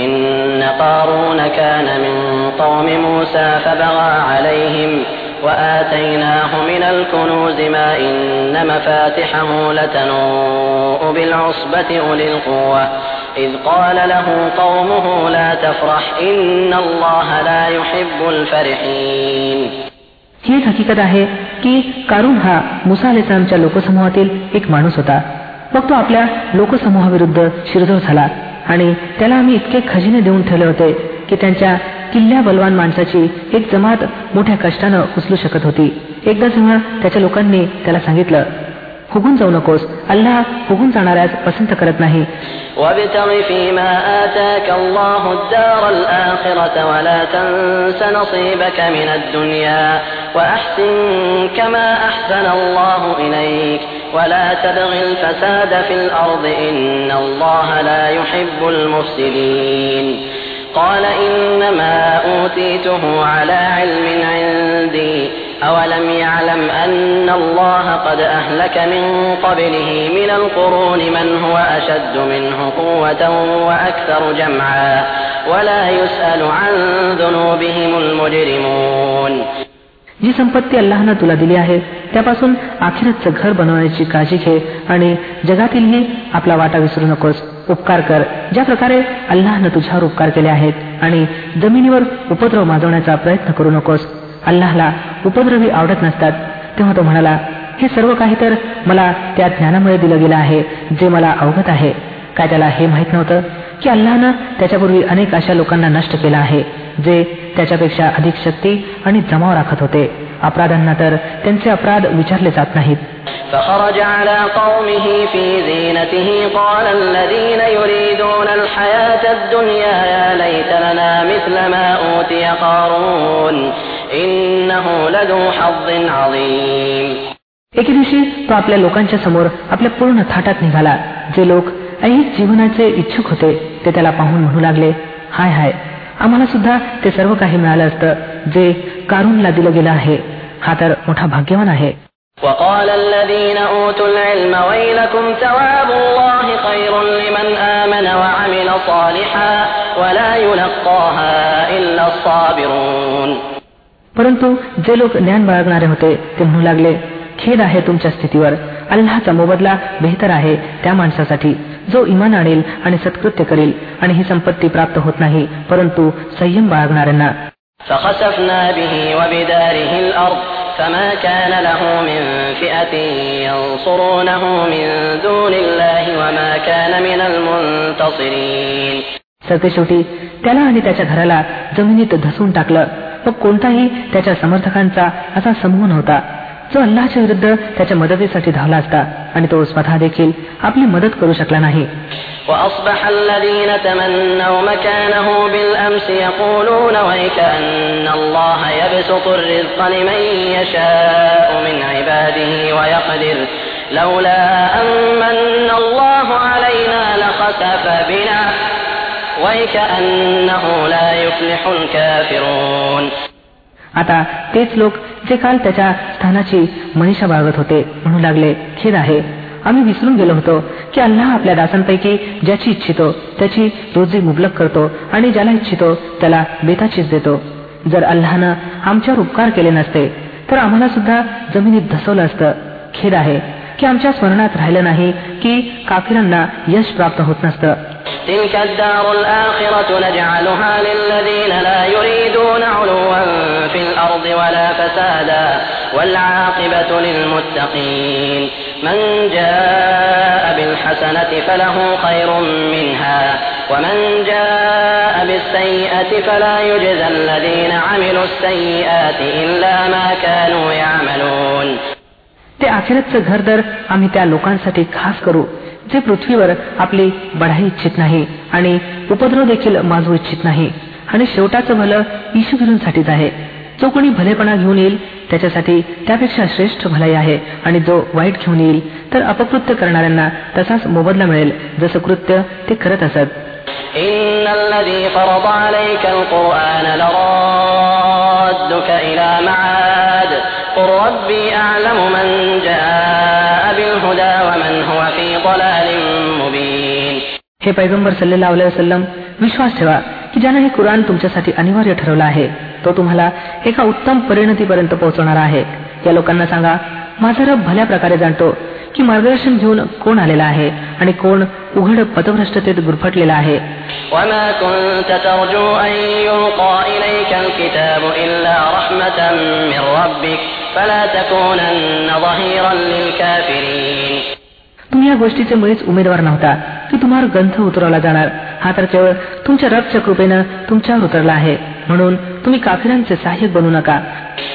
إن قارون كان من قوم موسى فبغى عليهم وآتيناه من الكنوز ما إن مفاتحه لتنوء بالعصبة أولي القوة إذ قال له قومه لا تفرح إن الله لا يحب الفرحين ही एक हकीकत आहे की कारून हा मुसा अलेसलामच्या लोकसमूहातील एक माणूस होता मग तो आपल्या लोकसमूहाविरुद्ध शिरजोर झाला आणि त्याला आम्ही इतके खजिने देऊन ठेवले होते की त्यांच्या किल्ल्या बलवान माणसाची एक जमात मोठ्या कष्टानं उचलू शकत होती एकदा जेव्हा त्याच्या लोकांनी त्याला सांगितलं फुगून जाऊ नकोस अल्लाह फुगून जाणाऱ्यास पसंत करत नाही وابتغ فيما آتاك الله الدار الآخرة ولا تنس نصيبك من الدنيا وأحسن كما أحسن الله إليك ولا تبغ الفساد في الأرض إن الله لا يحب المفسدين قال إنما أوتيته على علم عندي أولم يعلم أن الله قد أهلك من قبله من القرون من هو أشد منه قوة وأكثر جمعا ولا يسأل عن ذنوبهم المجرمون जी संपत्ती अल्लाहनं तुला दिली आहे त्यापासून अखेरचं घर बनवण्याची काळजी घे आणि जगातीलही आपला वाटा विसरू नकोस. उपकार कर. ज्या प्रकारे अल्लाहनं तुझ्यावर उपकार केले आहेत आणि जमिनीवर उपद्रव माजवण्याचा प्रयत्न करू नकोस अल्लाहला उपद्रवी आवडत नसतात तेव्हा तो म्हणाला हे सर्व काही तर मला त्या ज्ञानामुळे दिलं गेलं आहे जे मला अवगत आहे. काय त्याला हे माहीत नव्हतं की अल्लानं त्याच्यापूर्वी अनेक अशा लोकांना नष्ट केलं आहे? जे त्याच्यापेक्षा अधिक शक्ती आणि जमाव राखत होते अपराधांना तर त्यांचे अपराध विचारले जात नाहीत فخرج على قومه في زينته قال الذين يريدون الحياة الدنيا يا ليت لنا مثل ما أوتي قارون إنه لذو حظ عظيم एके दिवशी तो आपल्या लोकांच्या समोर आपल्या पूर्ण थाटात निघाला जे लोक ऐहिक जीवनाचे इच्छुक होते ते त्याला पाहून म्हणू लागले हाय हाय आम्हाला सुद्धा ते सर्व काही मिळालं असतं जे कारूनला दिलं गेलं आहे हा तर मोठा भाग्यवान आहे وقال الذين أوتوا العلم ويلكم ثواب الله خير لمن آمن وعمل صالحا ولا يلقاها إلا الصابرون परंतु जे लोक ज्ञान बाळगणारे होते ते म्हणू लागले खेद आहे तुमच्या स्थितीवर अल्लाचा मोबदला बेहतर आहे त्या माणसासाठी जो इमान आणेल आणि सत्कृत्य करेल आणि ही संपत्ती प्राप्त होत नाही परंतु संयम बाळगणाऱ्यांना فخسفنا به وبداره الأرض فما كان له من فئة ينصرونه من دون الله وما كان من المنتصرين सरते शेवटी त्याला आणि त्याच्या घराला जमिनीत धसून टाकलं मग कोणताही त्याच्या समर्थकांचा असा समूह नव्हता जो अल्लाच्या विरुद्ध त्याच्या मदतीसाठी धावला असता आणि तो स्वतः देखील आपली मदत करू शकला नाही وأصبح الذين تمنوا مكانه بالأمس يقولون ويك أن الله يبسط الرزق لمن يشاء من عباده ويقدر لولا أمن الله علينا لخسف بنا ويكأنه لا يفلح الكافرون आता तेच लोक जे काल त्याच्या स्थानाची मनीषा बाळगत होते म्हणू लागले खेद आहे आम्ही विसरून गेलो होतो की अल्लाह आपल्या दासांपैकी ज्याची इच्छितो त्याची रोजी मुबलक करतो आणि ज्याला इच्छितो त्याला बेताचीच देतो जर अल्लानं आमच्यावर उपकार केले नसते तर आम्हाला सुद्धा जमिनीत धसवलं असतं खेद आहे की आमच्या स्मरणात राहिलं नाही की काफिरांना यश प्राप्त होत नसतं تلك الدار الآخرة نجعلها للذين لا يريدون علوا في الأرض ولا فسادا والعاقبة للمتقين من جاء بالحسنة فله خير منها ومن جاء بالسيئة فلا يجزى الذين عملوا السيئات إلا ما كانوا يعملون ते अखेरचं घर तर आम्ही त्या लोकांसाठी खास करू जे पृथ्वीवर आपली बढाई इच्छित नाही आणि उपद्रव देखील माजवू इच्छित नाही आणि शेवटाचं भलं ईशुगिरूंसाठीच आहे जो कोणी भलेपणा घेऊन येईल त्याच्यासाठी त्यापेक्षा श्रेष्ठ भलाई आहे आणि जो वाईट घेऊन येईल. तर अपकृत्य करणाऱ्यांना तसाच मोबदला मिळेल जसं कृत्य ते करत असत. हे पैगंबर सल्लेला सल्लम विश्वास ठेवा की ज्यानं हे कुराण तुमच्यासाठी अनिवार्य ठरवलं आहे तो तुम्हाला एका उत्तम परिणतीपर्यंत पोहोचवणार आहे. या लोकांना सांगा माझा रब भल्या प्रकारे जाणतो की मार्गदर्शन घेऊन कोण आलेला आहे आणि कोण उघड पथभ्रष्टतेत गुरफटलेला आहे. तुम्ही या गोष्टीचे मुळीच उमेदवार नव्हता की तुम्हाला ग्रंथ उतरवला जाणार हा तर केवळ तुमच्या रबच्या कृपेनं तुमच्यावर उतरला आहे म्हणून तुम्ही काफिरांचे सहाय्यक बनू नका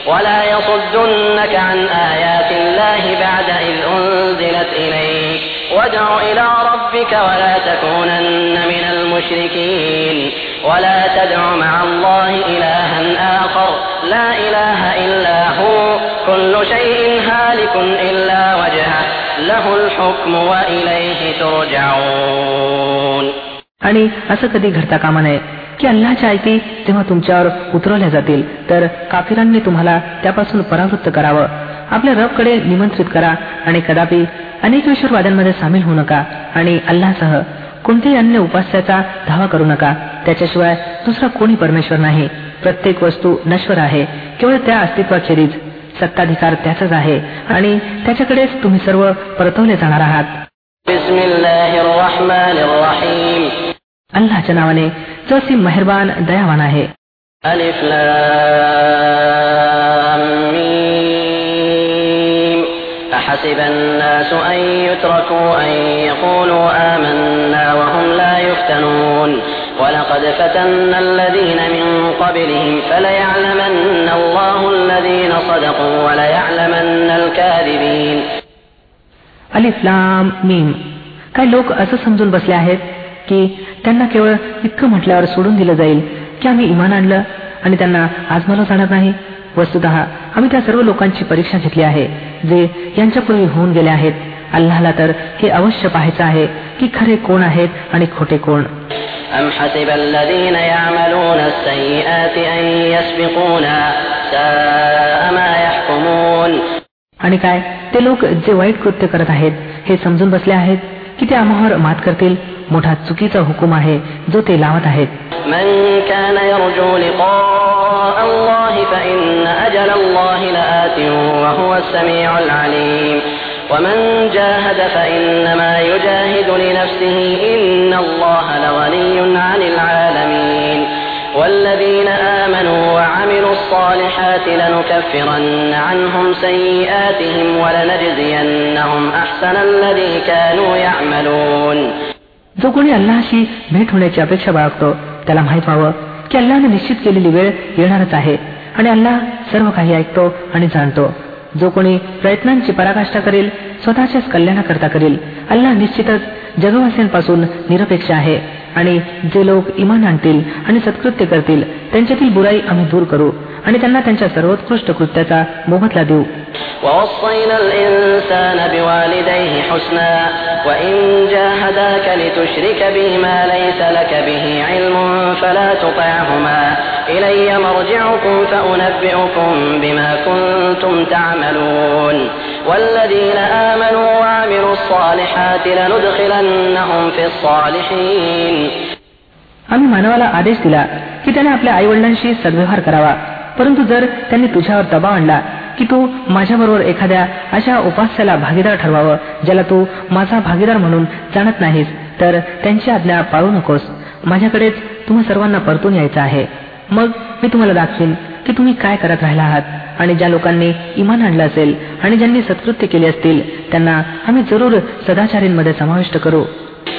ولا يصدنك عن آيات الله بعد إذ أنزلت إليك وادع إلى ربك ولا تكونن من المشركين ولا تدع مع الله إلها آخر لا إله إلا هو كل شيء هالك إلا وجهه له الحكم وإليه ترجعون आणि असं कधी घडता कामा नये की अल्लाच्या आयती जेव्हा तुमच्यावर उतरवल्या जातील तर काफिरांनी तुम्हाला त्यापासून परावृत्त करावं आपल्या रबकडे निमंत्रित करा आणि कदापि अनेक वाद्यांमध्ये सामील होऊ नका आणि अल्लासह कोणत्याही अन्य उपास्याचा धावा करू नका त्याच्याशिवाय दुसरा कोणी परमेश्वर नाही प्रत्येक वस्तू नश्वर आहे केवळ त्या अस्तित्वाखेरीज सत्ताधिकार त्याचाच आहे आणि त्याच्याकडेच तुम्ही सर्व परतवले जाणार आहात अल्लाच्या नावाने जो सी मेहरबान दयावान आहे ألف أحسب الناس أن يتركوا أن يقولوا آمنا وهم لا يفتنون ولقد فتنا الذين من قبلهم فليعلمن الله الذين صدقوا وليعلمن الكاذبين अलिफ लाम मीम काही लोक असं समजून बसले आहेत की त्यांना केवळ इतकं म्हटल्यावर सोडून दिलं जाईल की आम्ही इमान आणलं आणि त्यांना आजमावलं जाणार नाही वस्तुत आम्ही त्या सर्व लोकांची परीक्षा घेतली आहे जे यांच्यापूर्वी होऊन गेले आहेत अल्लाला तर हे अवश्य पाहायचं आहे की खरे कोण आहेत आणि खोटे कोण أم حسب الذين يعملون السيئات أن يسبقونا ساء ما يحكمون आणि काय ते लोक जे वाईट कृत्य करत आहेत हे समजून बसले आहेत की ते आम्हावर मात करतील मोठा चुकीचा हुकुम आहे जो ते लावत आहेत من كان يرجو لقاء الله فإن أجل الله لآت وهو السميع العليم ومن جاهد فإنما يجاهد لنفسه إن الله لغني عن العالمين والذين آمنوا وعملوا الصالحات لنكفرن عنهم سيئاتهم ولنجزينهم أحسن الذي كانوا يعملون जो कोणी अल्लाशी भेट होण्याची अपेक्षा बाळगतो त्याला माहित व्हावं की अल्लाने निश्चित केलेली वेळ येणारच आहे आणि अल्लाह सर्व काही ऐकतो आणि जाणतो जो कोणी प्रयत्नांची पराकाष्ठा करेल स्वतःच्याच कल्याणाकरता करेल अल्लाह निश्चितच जगवासियांपासून निरपेक्ष आहे आणि जे लोक इमान आणतील आणि सत्कृत्य करतील त्यांच्यातील बुराई आम्ही दूर करू आणि त्यांना त्यांच्या सर्वोत्कृष्ट कृत्याचा मोबदला देऊ ووصينا الإنسان بوالديه حسنا وإن جاهداك لتشرك به ما ليس لك به علم فلا تطعهما إلي مرجعكم فأنبئكم بما كنتم تعملون والذين آمنوا وعملوا الصالحات لندخلنهم في الصالحين आम्ही मानवाला आदेश दिला की त्याने आपल्या आई वडिलांशी सद्व्यवहार करावा परंतु जर त्यांनी तुझ्यावर दबाव आणला की तू माझ्याबरोबर एखाद्या अशा उपास्याला भागीदार ठरवावं ज्याला तू माझा भागीदार म्हणून जाणत नाहीस तर त्यांची आज्ञा पाळू नकोस माझ्याकडेच तुम्हा सर्वांना परतून यायचं आहे मग मी तुम्हाला दाखवीन की तुम्ही काय करत राहिला आहात आणि ज्या लोकांनी इमान आणलं असेल आणि ज्यांनी सत्कृत्य केले असतील त्यांना आम्ही जरूर सदाचारींमध्ये समाविष्ट करू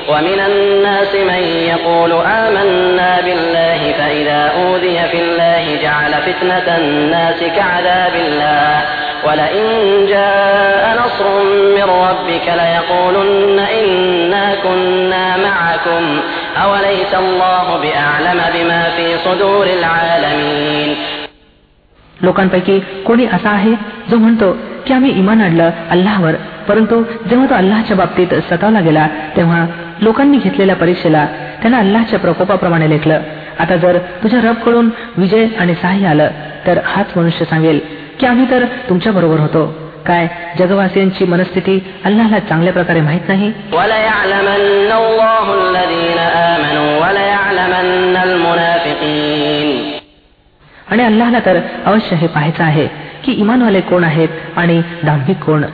ومن الناس من يقول آمنا بالله فإذا أوذي في الله جعل فتنة الناس كعذاب الله ولئن جاء نصر من ربك ليقولن إنا كنا معكم أوليس الله بأعلم بما في صدور العالمين लोकांपैकी कोणी असा आहे जो म्हणतो की आम्ही इमान आणलं अल्लाहवर परंतु जेव्हा तो अल्लाच्या बाबतीत सतावला गेला तेव्हा लोकांनी घेतलेल्या परीक्षेला त्यांना अल्लाच्या प्रकोपाप्रमाणे लेखलं आता जर तुझ्या रबकडून विजय आणि सहाय्य आलं तर हाच मनुष्य सांगेल की आम्ही तर तुमच्या बरोबर होतो काय जगवासियांची मनस्थिती अल्लाला चांगल्या प्रकारे माहित नाही अल्लाहला तर अवश्य हे पाहायचं आहे की इमानवाले कोण आहेत आणि दांभिक कोण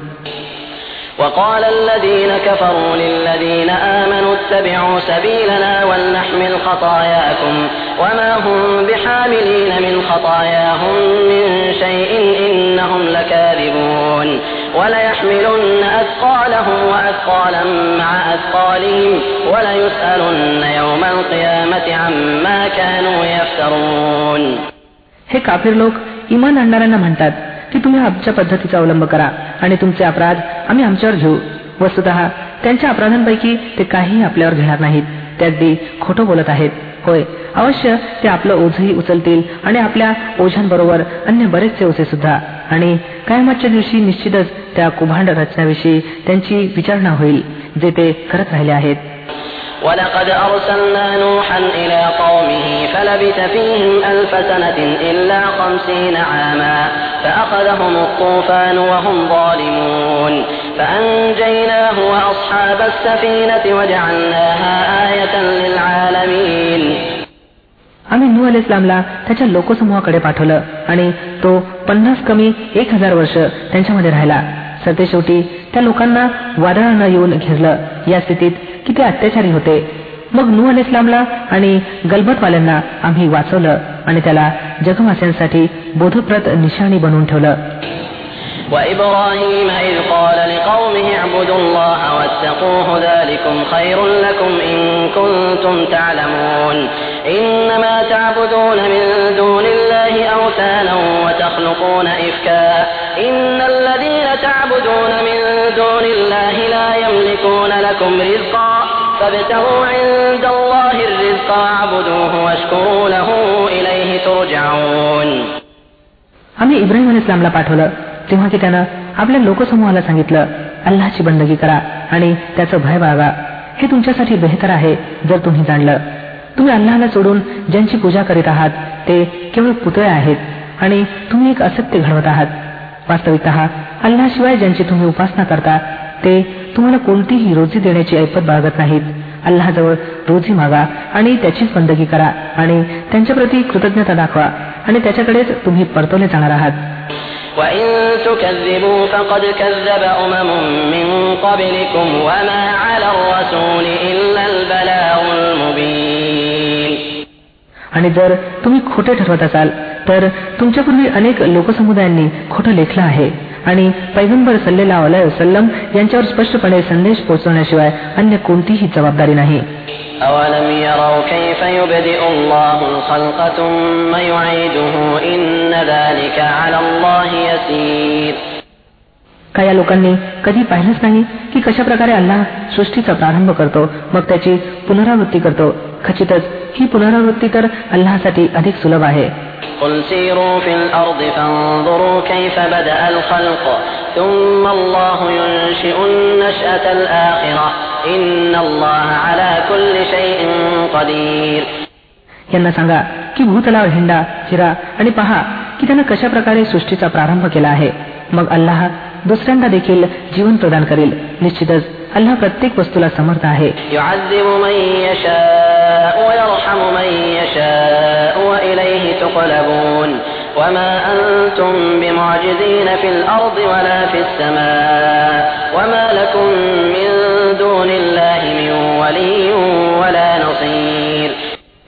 وقال الذين كفروا للذين آمنوا اتبعوا سبيلنا ولنحمل خطاياكم وما هم بحاملين من خطاياهم من شيء إنهم لكاذبون وليحملن أثقالهم وأثقالا مع أثقالهم وليسألن يوم القيامة عما كانوا يفترون हे काफीर लोक इमान आणणाऱ्यांना म्हणतात की तुम्ही आमच्या पद्धतीचा अवलंब करा आणि तुमचे अपराध आम्ही आमच्यावर घेऊ. वस्तुत त्यांच्या अपराधांपैकी ते काहीही आपल्यावर घेणार नाहीत. ते अगदी खोटं बोलत आहेत. होय अवश्य ते आपलं ओझही उचलतील आणि आपल्या ओझ्यांबरोबर अन्य बरेचसे ओझे सुद्धा. आणि कायमाच्या दिवशी निश्चितच त्या कुभांड रचनाविषयी त्यांची विचारणा होईल जे ते करत राहिले आहेत. ولقد أرسلنا نوحا إلى قومه فلبث فيهم ألف سنة إلا خمسين عاما فأخذهم الطوفان وهم ظالمون فأنجيناه وأصحاب السفينة وجعلناها آية للعالمين आम्ही नू अल इस्लामला त्याच्या लोकसमूहाकडे पाठवलं आणि तो पन्नास कमी एक हजार वर्ष त्यांच्यामध्ये राहिला सरते शेवटी त्या लोकांना वादळानं येऊन घेरलं या स्थितीत किती अत्याचारी होते मग नू अल इस्लामला आणि गलबतवाल्यांना आम्ही वाचवलं आणि त्याला जगवास्यांसाठी बोधप्रत निशाणी बनवून ठेवलं وإبراهيم إذ قال لقومه اعبدوا الله واتقوه ذلكم خير لكم إن كنتم تعلمون إنما تعبدون من دون الله أوثانا وتخلقون إفكا إن الذين تعبدون من دون الله لا يملكون لكم رزقا فابتغوا عند الله الرزق واعبدوه واشكروا له إليه ترجعون आम्ही इब्राहिम अल इस्लामला पाठवलं तेव्हा की त्यानं आपल्या लोकसमूहाला सांगितलं अल्लाची बंदगी करा आणि त्याचं भय बाळगा हे तुमच्यासाठी बेहतर आहे जर तुम्ही जाणलं तुम्ही अल्लाला सोडून ज्यांची पूजा करीत आहात ते केवळ पुतळे आहेत आणि तुम्ही एक असत्य घडवत आहात वास्तविकत अल्लाशिवाय ज्यांची तुम्ही उपासना करता ते तुम्हाला कोणतीही रोजी देण्याची ऐपत बाळगत नाहीत. अल्लाजवळ रोजी मागा आणि त्याचीच बंदगी करा आणि त्यांच्याप्रती कृतज्ञता दाखवा आणि त्याच्याकडेच तुम्ही परतवले जाणार आहात. आणि जर तुम्ही खोटे ठरवत असाल तर तुमच्यापूर्वी अनेक लोकसमुदायांनी खोटं लेखलं आहे. आणि पैगंबर सल्लेला सल्लम यांच्यावर स्पष्टपणे संदेश पोहोचवण्याशिवाय अन्य कोणतीही जबाबदारी नाही أولم يروا كيف يبدئ الله الخلق ثم يعيده إن ذلك على الله يسير का या लोकांनी कधी पाहिलंच नाही की कशा प्रकारे अल्लाह सृष्टीचा प्रारंभ करतो मग त्याची पुनरावृत्ती करतो. खचितच ही पुनरावृत्ती तर अल्लासाठी अधिक सुलभ आहे. यांना सांगा की भूतलावर हिंडा हिरा आणि पहा की त्यानं कशा प्रकारे सृष्टीचा प्रारंभ केला आहे. मग अल्लाह दुसऱ्यांदा देखील जीवन प्रदान करेल निश्चितच अल्लाह प्रत्येक वस्तूला समर्थ आहे يعذب من يشاء ويرحم من يشاء وإليه تقلبون وما أنتم بمعجزين في الأرض ولا في السماء وما لكم من دون الله من ولي ولا نصير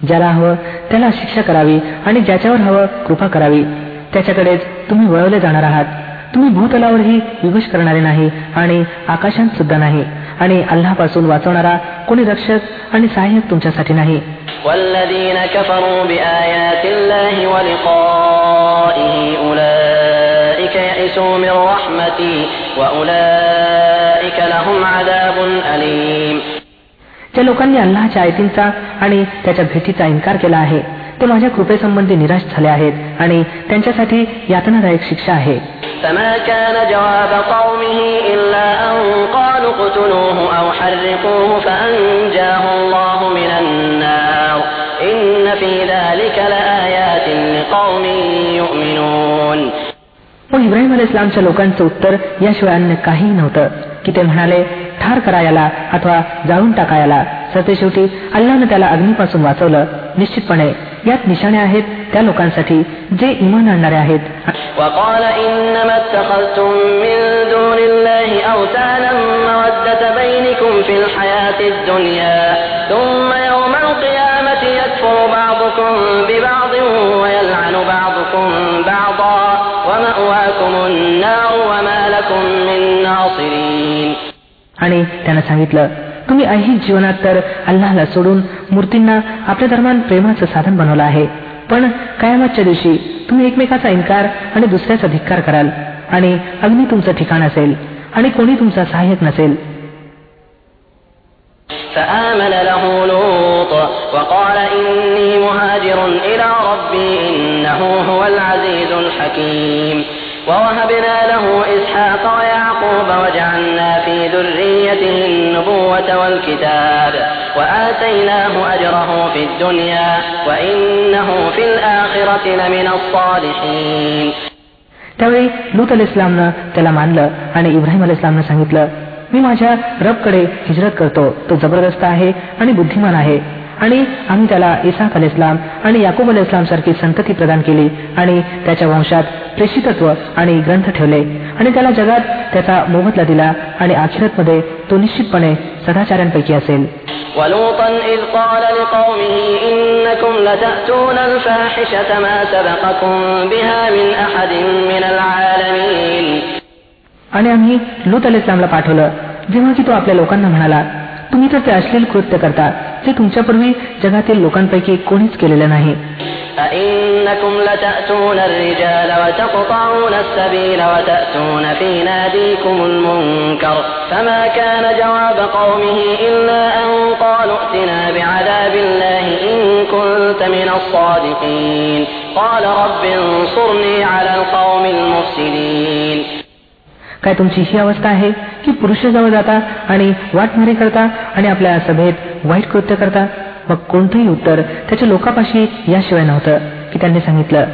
ज्याला हवं त्याला शिक्षा करावी आणि ज्याच्यावर हवं कृपा करावी त्याच्याकडेच तुम्ही वळवले जाणार आहात तुम्ही भूतलावरही विवश करणारे नाही आणि आकाशांत सुद्धा नाही. आणि अल्लापासून वाचवणारा कोणी रक्षक आणि सहाय्यक तुमच्यासाठी नाही. ज्या लोकांनी अल्लाच्या आयतींचा आणि त्याच्या भेटीचा इन्कार केला आहे. ते माझ्या कृपेसंबंधी निराश झाले आहेत आणि त्यांच्यासाठी यातनादायक शिक्षा आहे فما كان جواب قومه إلا أن قالوا اقتلوه أو حرقوه فأنجاه الله من النار إن في ذلك لآيات لقوم يؤمنون मग इब्राहिम अल इस्लामच्या लोकांचं उत्तर याशिवाय अन्य काहीही नव्हतं की ते म्हणाले ठार करा याला अथवा जाळून टाका याला सरते शेवटी अल्लानं त्याला अग्नीपासून वाचवलं निश्चितपणे यात निशाणे आहेत त्या लोकांसाठी जे इमान आणणारे आहेत आणि त्यानं सांगितलं तुम्ही ऐहिक जीवनात तर अल्लाहला सोडून मूर्तींना आपल्या दरम्यान प्रेमाचं साधन बनवलं आहे पण कायमातच्या दिवशी तुम्ही एकमेकाचा इन्कार आणि दुसऱ्याचा धिक्कार कराल आणि अग्नी तुमचं ठिकाण असेल आणि कोणी तुमचा सहाय्यक नसेल فآمن له لوط وقال إني مهاجر إلى ربي إنه هو العزيز الحكيم ووهبنا له إسحاق ويعقوب وجعلنا في ذريته النبوة والكتاب وآتيناه أجره في الدنيا وإنه في الآخرة لمن الصالحين त्यावेळी लूत अल इस्लामनं त्याला मानलं आणि इब्राहिम अल इस्लामनं सांगितलं मी माझ्या रबकडे हिजरत करतो तो जबरदस्त आहे आणि बुद्धिमान आहे आणि आम्ही त्याला इसाक अल इस्लाम आणि याकूब अल इस्लाम सारखी संतती प्रदान केली आणि त्याच्या वंशात प्रेषितत्व आणि ग्रंथ ठेवले आणि त्याला जगात त्याचा मोबदला दिला आणि मध्ये तो निश्चितपणे सदाचार्यांपैकी असेल ولوطا إذ قال لقومه إنكم لتأتون الفاحشة ما سبقكم بها من أحد من العالمين आणि आम्ही लूत अल इस्लामला पाठवलं जेव्हा की तो आपल्या लोकांना म्हणाला तुम्ही तर ते अश्लील कृत्य करता जे तुमच्यापूर्वी जगातील लोकांपैकी कोणीच केलेलं नाही أئنكم لتأتون الرجال وتقطعون السبيل وتأتون في ناديكم المنكر فما كان جواب قومه إلا أن قالوا ائتنا بعذاب الله إن كنت من الصادقين قال رب انصرني على القوم المفسدين काय तुमची ही अवस्था आहे की पुरुष जवळ जाता आणि वाटमारी करता आणि आपल्या सभेत वाईट कृत्य करता? मग कोणतंही उत्तर त्याच्या लोकापाशी याशिवाय नव्हतं की त्यांनी सांगितलं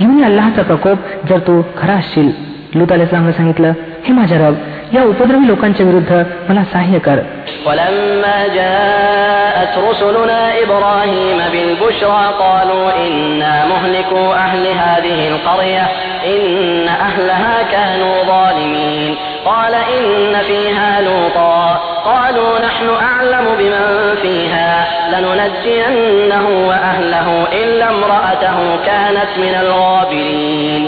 घेऊन अल्लाहचा प्रकोप जर तू खरा असशील. लुत अलाइस्लामनं सांगितलं हे माझ्या रब या उपद्रवी लोकांच्या विरुद्ध मला सहाय्य कर ولما جاءت رسلنا إبراهيم بالبشرى قالوا إنا مهلكوا أهل هذه القرية إن أهلها كانوا ظالمين قال إن فيها لوطا قالوا نحن أعلم بمن فيها لننجينه وأهله إلا امرأته كانت من الغابرين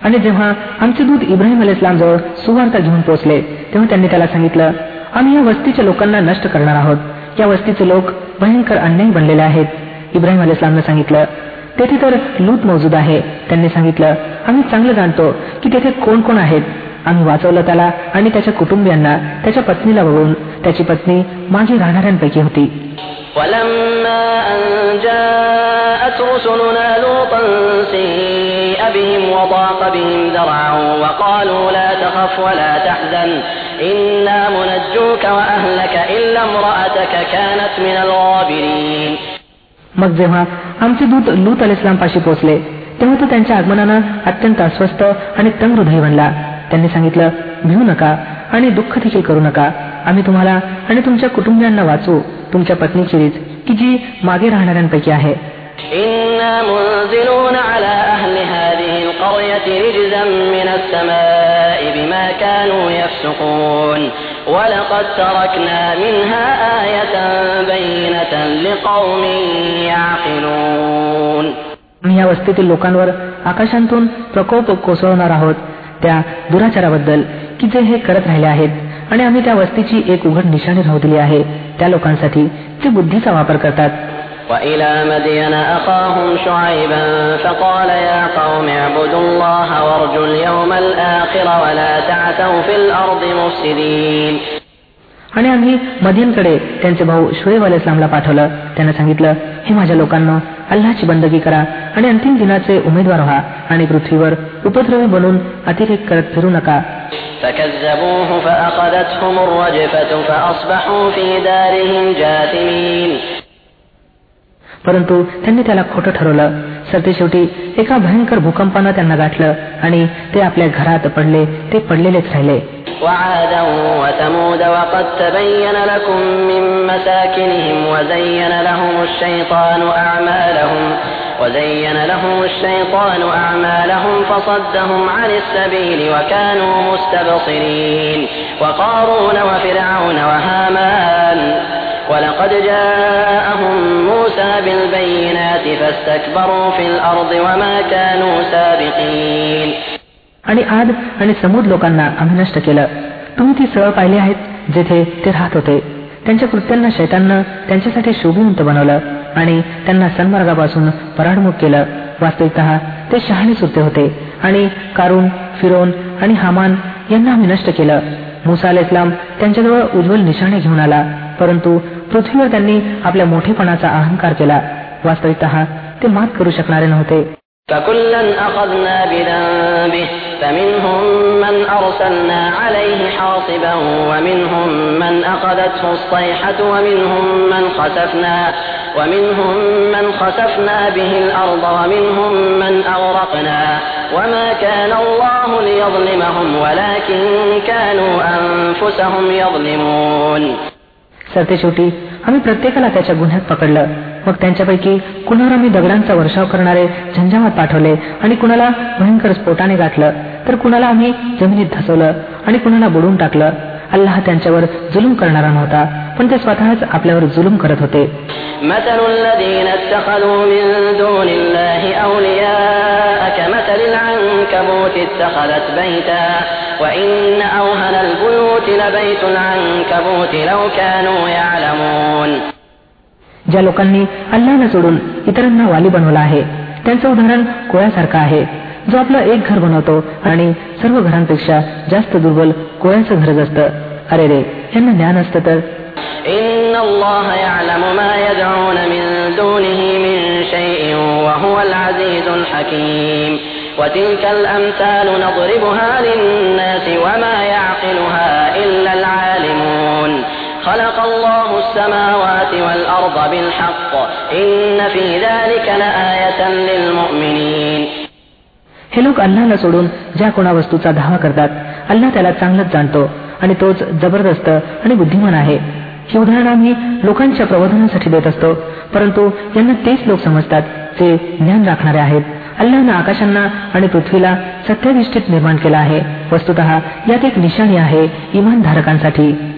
आणि जेव्हा आमचे दूत इब्राहिम अल इस्लाम जवळ सुवार्ता घेऊन पोहोचले तेव्हा त्यांनी त्याला सांगितलं आम्ही या वस्तीच्या लोकांना नष्ट करणार आहोत या वस्तीचे लोक भयंकर अन्यायी बनलेले आहेत इब्राहिम अल इस्लामनं सांगितलं तेथे तर लूत मौजूद आहे त्यांनी सांगितलं आम्ही चांगलं जाणतो की तेथे कोण कोण आहेत आम्ही वाचवलं त्याला आणि त्याच्या कुटुंबियांना त्याच्या पत्नीला बघून त्याची पत्नी मागे राहणाऱ्यांपैकी होती ولما أن جاءت رسلنا لوطا سيء بهم وضاق بهم ذرعا وقالوا لا تخف ولا تحزن إنا منجوك وأهلك إلا امرأتك كانت من الغابرين मग जेव्हा आमचे दूत लूत अल इस्लाम पाशी पोहोचले तेव्हा तो त्यांच्या आगमनानं अत्यंत अस्वस्थ आणि तंग हृदय बनला त्यांनी सांगितलं भिवू नका आणि दुःख देखील करू नका आम्ही तुम्हाला आणि तुमच्या कुटुंबियांना वाचू तुमच्या पत्नीची रीत की जी मागे राहणाऱ्यांपैकी आहे القرية رجزا من السماء بما كانوا يفسقون ولقد تركنا منها آية بينة لقوم يعقلون मी या वस्तीतील लोकांवर आकाशांतून प्रकोप कोसळवणार आहोत त्या दुराचाराबद्दल की जे हे करत राहिले आहेत आणि आम्ही त्या वस्तीची एक उघड निशाणी राहू दिली आहे त्या लोकांसाठी जे बुद्धीचा वापर करतात وإلى مدين أخاهم شعيبا فقال يا قوم اعبدوا الله وارجوا اليوم الآخر ولا تعثوا في الأرض مفسدين आणि आम्ही मदियनकडे त्यांचे भाऊ शुएब अल इस्लामला पाठवलं त्यानं सांगितलं हे माझ्या लोकांना अल्लाची बंदगी करा आणि अंतिम दिनाचे उमेदवार व्हा आणि पृथ्वीवर उपद्रवी बनून अतिरेक करत फिरू नका परंतु त्यांनी त्याला खोटं ठरवलं सरते शेवटी एका भयंकर भूकंपानं त्यांना गाठलं आणि ते आपल्या घरात पडले ते पडलेलेच राहिले وعادا وثمود وقد تبين لكم من مساكنهم وزين لهم الشيطان أعمالهم وزين لهم الشيطان أعمالهم فصدهم عن السبيل وكانوا مستبصرين وقارون وفرعون وهامان ولقد جاءهم موسى بالبينات فاستكبروا في الأرض وما كانوا سابقين आणि आद आणि समूद लोकांना आम्ही नष्ट केलं तुम्ही ती सळ पाहिली आहेत जेथे ते राहत होते त्यांच्या कृत्यांना शैतांना त्यांच्यासाठी शोभिवंत बनवलं आणि त्यांना सन्मार्गापासून पराडमुख केलं वास्तविकत ते शहाणे सुरते होते आणि कारून फिरोन आणि हामान यांना आम्ही नष्ट केलं मुसा इस्लाम त्यांच्याजवळ उज्ज्वल निशाणे घेऊन आला परंतु पृथ्वीवर त्यांनी आपल्या मोठेपणाचा अहंकार केला वास्तविकत ते मात करू शकणारे नव्हते فكلا أخذنا بذنبه فمنهم من أرسلنا عليه حاصبا ومنهم من أخذته الصيحة ومنهم من خسفنا ومنهم من خسفنا به الأرض ومنهم من أغرقنا وما كان الله ليظلمهم ولكن كانوا أنفسهم يظلمون सरते शेवटी आम्ही प्रत्येकाला त्याच्या गुन्ह्यात पकडलं मग त्यांच्यापैकी कुणावर आम्ही दगडांचा वर्षाव करणारे झंझावात पाठवले आणि कुणाला भयंकर स्फोटाने गाठलं तर कुणाला आम्ही जमिनीत धसवलं आणि कुणाला बुडून टाकलं अल्लाह त्यांच्यावर जुलूम करणारा नव्हता पण ते स्वतःच आपल्यावर जुलूम करत होते مثل الذين اتخذوا من دون الله أولياء كمثل العنكبوت اتخذت بيتا وإن أوهن البيوت لبيت العنكبوت لو كانوا يعلمون ज्या लोकांनी अल्लाहला सोडून इतरांना वाली बनवला आहे त्यांचं उदाहरण कोळ्यासारखं आहे जो आपलं एक घर बनवतो आणि सर्व घरांपेक्षा जास्त दुर्बल कोळ्याचं घरच असतं अरे रे यांना ज्ञान असतं तर إن الله يعلم ما يدعون من دونه من شيء وهو العزيز الحكيم وتلك الأمثال نضربها للناس وما يعقلها إلا العالمون خلق الله السماوات والأرض بالحق إن في ذلك لآية للمؤمنين हे लोक अल्लाला सोडून ज्या कोणा वस्तूचा धावा करतात अल्लाह त्याला चांगलंच जाणतो आणि तोच जबरदस्त आणि बुद्धिमान आहे ही उदाहरण आम्ही लोकांच्या प्रबोधनासाठी देत असतो परंतु यांना तेच लोक समजतात जे ज्ञान राखणारे आहेत अल्लानं आकाशांना आणि पृथ्वीला सत्याधिष्ठित निर्माण केला आहे. वस्तुत यात एक निशाणी आहे इमानधारकांसाठी.